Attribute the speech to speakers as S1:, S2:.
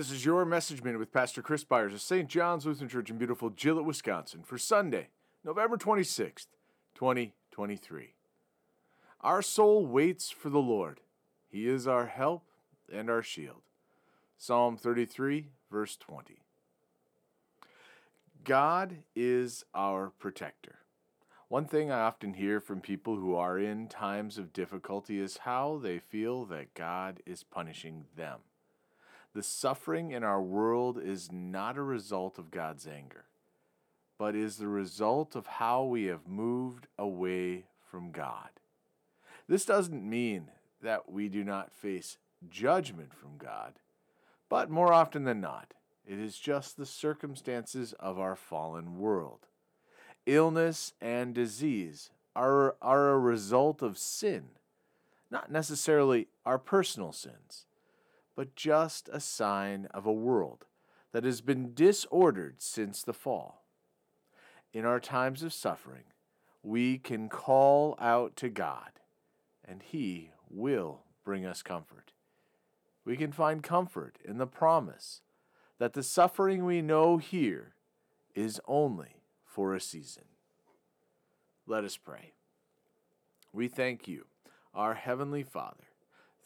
S1: This is your message minute with Pastor Chris Byars of St. John's Lutheran Church in beautiful Gillett, Wisconsin for Sunday, November 26th, 2023. Our soul waits for the Lord. He is our help and our shield. Psalm 33, verse 20. God is our protector. One thing I often hear from people who are in times of difficulty is how they feel that God is punishing them. The suffering in our world is not a result of God's anger, but is the result of how we have moved away from God. This doesn't mean that we do not face judgment from God, but more often than not, it is just the circumstances of our fallen world. Illness and disease are, are a result of sin, not necessarily our personal sins but just a sign of a world that has been disordered since the fall. In our times of suffering, we can call out to God, and He will bring us comfort. We can find comfort in the promise that the suffering we know here is only for a season. Let us pray. We thank you, our Heavenly Father